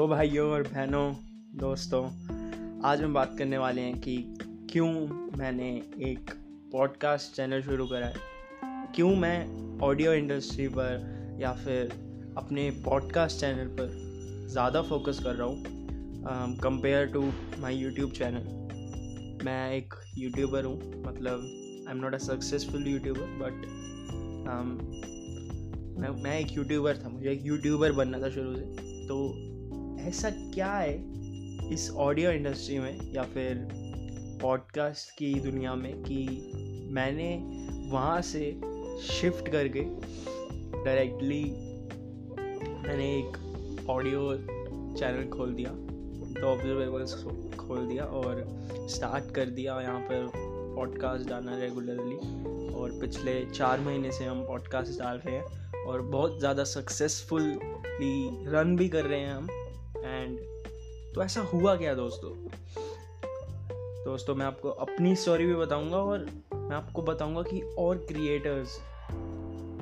तो भाइयों और बहनों, दोस्तों, आज हम बात करने वाले हैं कि क्यों मैंने एक पॉडकास्ट चैनल शुरू करा है। क्यों मैं ऑडियो इंडस्ट्री पर या फिर अपने पॉडकास्ट चैनल पर ज़्यादा फोकस कर रहा हूँ compare to my YouTube channel मैं एक यूट्यूबर हूँ मतलब I am not a successful youtuber but मैं मैं एक यूट्यूबर था, मुझे एक यूट्यूबर बनना था शुरू से तो ऐसा क्या है इस ऑडियो इंडस्ट्री में या फिर पॉडकास्ट की दुनिया में कि मैंने वहाँ से शिफ्ट करके डायरेक्टली मैंने एक ऑडियो चैनल खोल दिया द ऑब्जर्वेबल्स खोल दिया और स्टार्ट कर दिया यहाँ पर पॉडकास्ट डालना रेगुलरली और पिछले चार महीने से हम पॉडकास्ट डाल रहे हैं और बहुत ज़्यादा सक्सेसफुली रन भी कर रहे हैं हम। तो ऐसा हुआ क्या दोस्तों? दोस्तों, मैं आपको अपनी स्टोरी भी बताऊँगा और मैं आपको बताऊँगा कि और क्रिएटर्स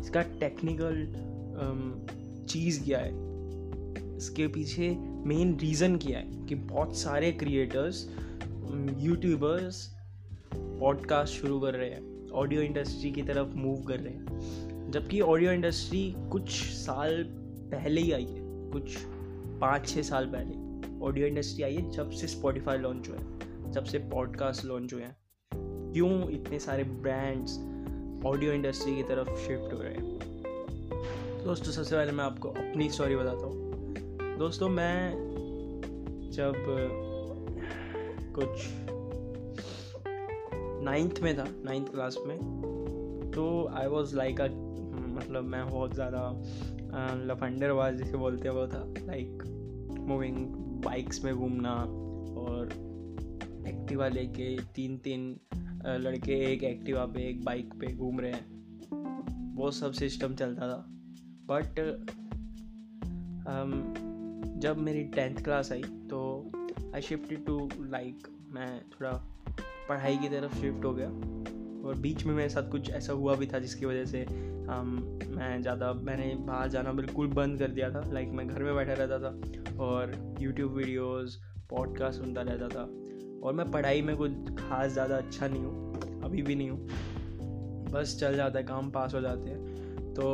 इसका टेक्निकल चीज़ क्या है? इसके पीछे मेन रीज़न क्या है? कि बहुत सारे क्रिएटर्स यूट्यूबर्स पॉडकास्ट शुरू कर रहे हैं ऑडियो इंडस्ट्री की तरफ़ मूव कर रहे हैं। जबकि ऑडियो इंडस्ट्री कुछ साल पहले ही आई है, कुछ पाँच छः साल पहले। ऑडियो इंडस्ट्री आई है जब से स्पॉटिफाई लॉन्च हुआ है, जब से पॉडकास्ट लॉन्च हुए हैं। क्यों इतने सारे ब्रांड्स ऑडियो इंडस्ट्री की तरफ़ शिफ्ट हो रहे हैं? दोस्तों, सबसे पहले मैं आपको अपनी स्टोरी बताता हूँ। दोस्तों, मैं जब, कुछ नाइन्थ में था नाइन्थ क्लास में तो आई वॉज़ लाइक अ मतलब मैं बहुत ज़्यादा लफंडरबाज जिसे बोलते हैं वो था लाइक मूविंग बाइक्स में घूमना और एक्टिवा लेके तीन तीन लड़के एक एक्टिवा पे, एक बाइक पे घूम रहे हैं। वो सब सिस्टम चलता था। बट जब मेरी टेंथ क्लास आई तो आई शिफ्ट टू लाइक मैं थोड़ा पढ़ाई की तरफ़ शिफ्ट हो गया। और बीच में मेरे साथ कुछ ऐसा हुआ भी था जिसकी वजह से um, मैं ज़्यादा मैंने बाहर जाना बिल्कुल बंद कर दिया था। लाइक मैं घर में बैठा रहता था और यूट्यूब वीडियोस पॉडकास्ट सुनता रहता था। और मैं पढ़ाई में कुछ खास ज़्यादा अच्छा नहीं हूँ अभी भी नहीं हूँ। बस चल जाता है काम पास हो जाते हैं। तो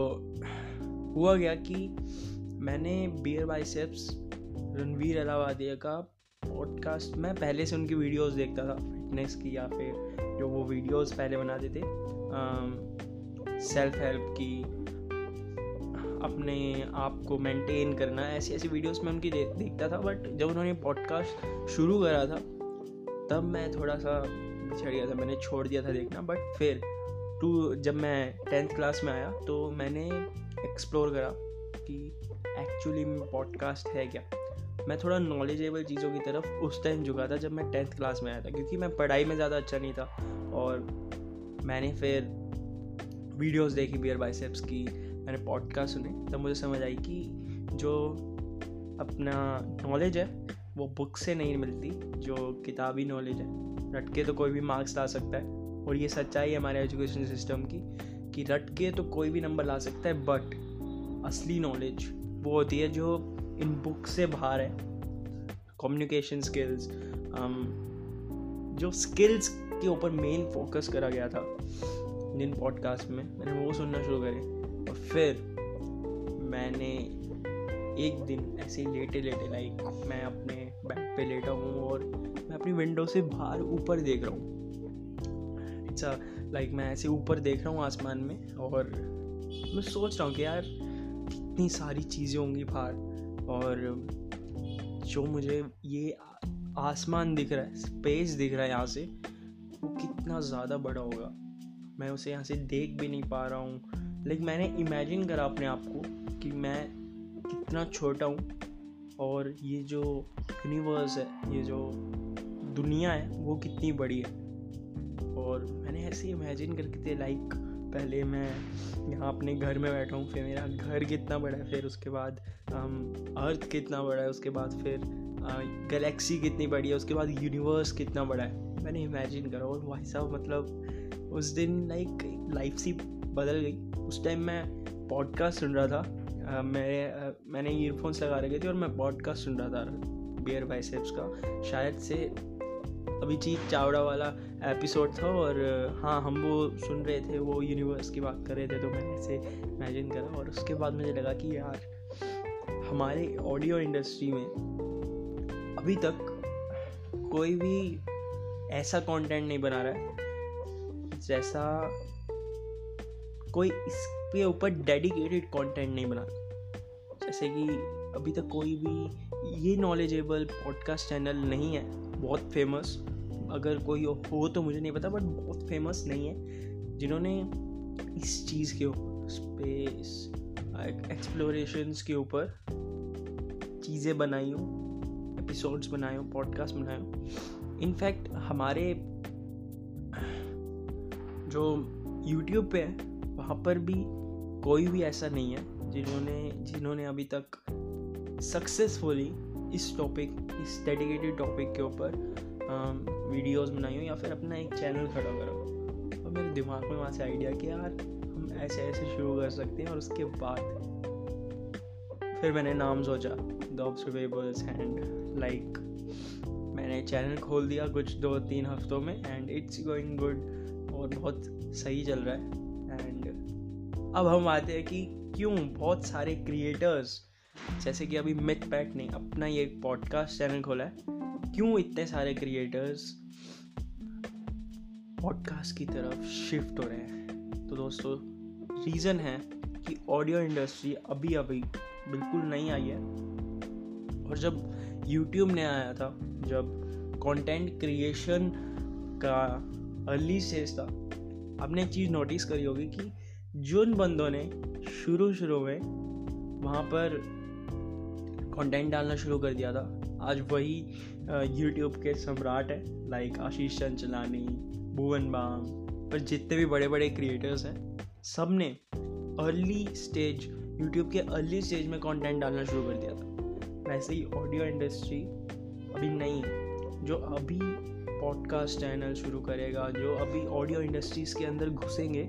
हुआ गया कि मैंने बियर बाइसेप्स रणवीर अलावादिया का पॉडकास्ट मैं पहले से उनकी वीडियोस देखता था। फिटनेस की या फिर जो वो वीडियोस पहले बनाते थे सेल्फ हेल्प की अपने आप को मेंटेन करना ऐसी ऐसी वीडियोस में उनकी दे, देखता था बट जब उन्होंने पॉडकास्ट शुरू करा था तब मैं थोड़ा सा बिछड़ गया था मैंने छोड़ दिया था देखना बट फिर टू जब मैं टेंथ क्लास में आया तो मैंने एक्सप्लोर करा कि एक्चुअली में पॉडकास्ट है क्या। मैं थोड़ा नॉलेजेबल चीज़ों की तरफ़ उस टाइम झुका था जब मैं टेंथ क्लास में आया था, क्योंकि मैं पढ़ाई में ज़्यादा अच्छा नहीं था और मैंने फिर वीडियोस देखी बियर बाइसेप्स की, मैंने पॉडकास्ट सुने, तब मुझे समझ आई कि जो अपना नॉलेज है, वो बुक से नहीं मिलती, जो किताबी नॉलेज है। रट के तो कोई भी मार्क्स ला सकता है और ये सच्चाई है हमारे एजुकेशन सिस्टम की कि रट के तो कोई भी नंबर ला सकता है बट असली नॉलेज वो होती है जो इन बुक से बाहर है। कम्युनिकेशन स्किल्स um, जो स्किल्स के ऊपर मेन फोकस करा गया था जिन पॉडकास्ट में मैंने वो सुनना शुरू करे। और फिर मैंने एक दिन ऐसे लेटे लेटे लाइक मैं अपने बेड पे लेटा हूँ और मैं अपनी विंडो से बाहर ऊपर देख रहा हूँ। इट्स लाइक मैं ऐसे ऊपर देख रहा हूँ आसमान में और मैं सोच रहा हूँ कि यार कितनी सारी चीज़ें होंगी बाहर। और जो मुझे ये आसमान दिख रहा है स्पेस दिख रहा है यहाँ से, वो कितना ज़्यादा बड़ा होगा। मैं उसे यहाँ से देख भी नहीं पा रहा हूँ। लेकिन मैंने इमेजिन करा अपने आप को कि मैं कितना छोटा हूँ और ये जो यूनिवर्स है, ये जो दुनिया है, वो कितनी बड़ी है। और मैंने ऐसे इमेजिन करके थे लाइक पहले मैं यहाँ अपने घर में बैठा हूँ फिर मेरा घर कितना बड़ा है फिर उसके बाद अर्थ कितना बड़ा है उसके बाद फिर गैलेक्सी कितनी बड़ी है उसके बाद यूनिवर्स कितना बड़ा है। मैंने इमेजिन करा और भाई साहब मतलब उस दिन लाइक लाइफ सी बदल गई। उस टाइम मैं पॉडकास्ट सुन रहा था। Uh, मेरे uh, मैंने ईयरफोन्स लगा रखे थे और मैं पॉडकास्ट सुन रहा था बियर बाइसेप्स का। शायद से अभिजीत चावड़ा वाला एपिसोड था और हाँ हम वो सुन रहे थे, वो यूनिवर्स की बात कर रहे थे तो मैंने ऐसे इमेजिन करा और उसके बाद मुझे लगा कि यार, हमारे ऑडियो इंडस्ट्री में अभी तक कोई भी ऐसा कंटेंट नहीं बना रहा है जैसा कोई इसके ऊपर डेडिकेटेड कंटेंट नहीं बना जैसे कि अभी तक कोई भी ये नॉलेजेबल पॉडकास्ट चैनल नहीं है, बहुत फ़ेमस अगर कोई हो तो मुझे नहीं पता बट बहुत फ़ेमस नहीं है, जिन्होंने इस चीज़ के ऊपर स्पेस एक्सप्लोरेशंस के ऊपर चीज़ें बनाई हो एपिसोड्स बनाए हो पॉडकास्ट बनाए हो। इनफैक्ट हमारे जो यूट्यूब पे है, वहाँ पर भी कोई भी ऐसा नहीं है, जिन्होंने जिन्होंने अभी तक सक्सेसफुली इस टॉपिक इस डेडिकेटेड टॉपिक के ऊपर वीडियोस बनाई हो या फिर अपना एक चैनल खड़ा करो और मेरे दिमाग में वहाँ से आइडिया कि यार, हम ऐसे ऐसे शुरू कर सकते हैं और उसके बाद। फिर मैंने नाम सोचा द ऑब्जर्वेबल्स एंड लाइक मैंने चैनल खोल दिया कुछ दो तीन हफ्तों में एंड इट्स गोइंग गुड और बहुत सही चल रहा है। एंड अब हम आते हैं कि क्यों बहुत सारे क्रिएटर्स जैसे कि अभी मिथ पैक ने अपना ये पॉडकास्ट चैनल खोला है। क्यों इतने सारे क्रिएटर्स पॉडकास्ट की तरफ़ शिफ्ट हो रहे हैं? तो दोस्तों रीज़न है कि ऑडियो इंडस्ट्री अभी अभी बिल्कुल नहीं आई है। और जब यूट्यूब ने आया था, जब कंटेंट क्रिएशन का अर्ली स्टेज था, आपने एक चीज़ नोटिस करी होगी कि जिन बंदों ने शुरू शुरू में वहाँ पर कंटेंट डालना शुरू कर दिया था, आज वही यूट्यूब के सम्राट है लाइक आशीष चंद चलानी भुवन बाम, और जितने भी बड़े बड़े क्रिएटर्स हैं सबने अर्ली स्टेज यूट्यूब के अर्ली स्टेज में कंटेंट डालना शुरू कर दिया था। वैसे ही ऑडियो इंडस्ट्री अभी नहीं जो अभी पॉडकास्ट चैनल शुरू करेगा, जो अभी ऑडियो इंडस्ट्रीज़ के अंदर घुसेंगे,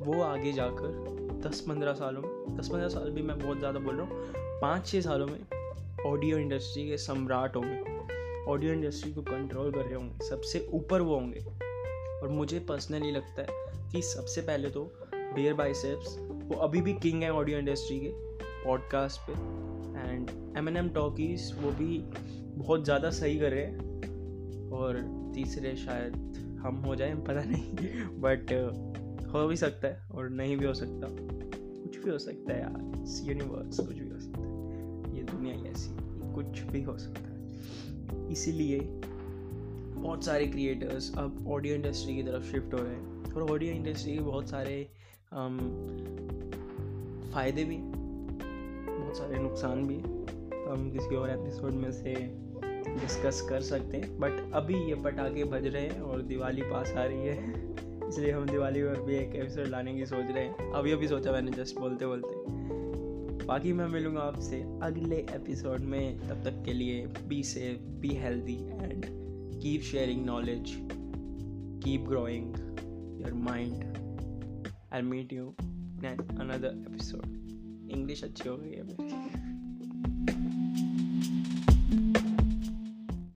वो आगे जाकर दस पंद्रह सालों में, दस पंद्रह साल भी मैं बहुत ज़्यादा बोल रहा हूँ, पाँच छः सालों में ऑडियो इंडस्ट्री के सम्राट होंगे। ऑडियो इंडस्ट्री को कंट्रोल कर रहे होंगे। सबसे ऊपर वो होंगे। और मुझे पर्सनली लगता है कि सबसे पहले तो बियर बाइसेप्स वो अभी भी किंग है ऑडियो इंडस्ट्री के पॉडकास्ट पे। And M N M talkies वो भी बहुत ज़्यादा सही कर रहे हैं। और तीसरे शायद हम हो जाए, पता नहीं। बट हो भी सकता है और नहीं भी हो सकता। कुछ भी हो सकता है यार। यूनिवर्स कुछ भी हो सकता है। ये दुनिया ही ऐसी कुछ भी हो सकता है। इसीलिए बहुत सारे क्रिएटर्स अब ऑडियो इंडस्ट्री की तरफ़ शिफ्ट हो रहे हैं और ऑडियो इंडस्ट्री के बहुत सारे आम, फ़ायदे भी बहुत सारे नुकसान भी हम किसी और एपिसोड में से डिस्कस कर सकते हैं। बट अभी ये पटाखे बज रहे हैं और दिवाली पास आ रही है इसलिए हम दिवाली पर भी एक एपिसोड लाने की सोच रहे हैं। अभी अभी सोचा मैंने जस्ट बोलते बोलते बाकी मैं मिलूँगा आपसे अगले एपिसोड में। तब तक के लिए be safe be healthy and keep sharing knowledge keep growing your mind I meet you another episode English अच्छी हो गई है मेरी।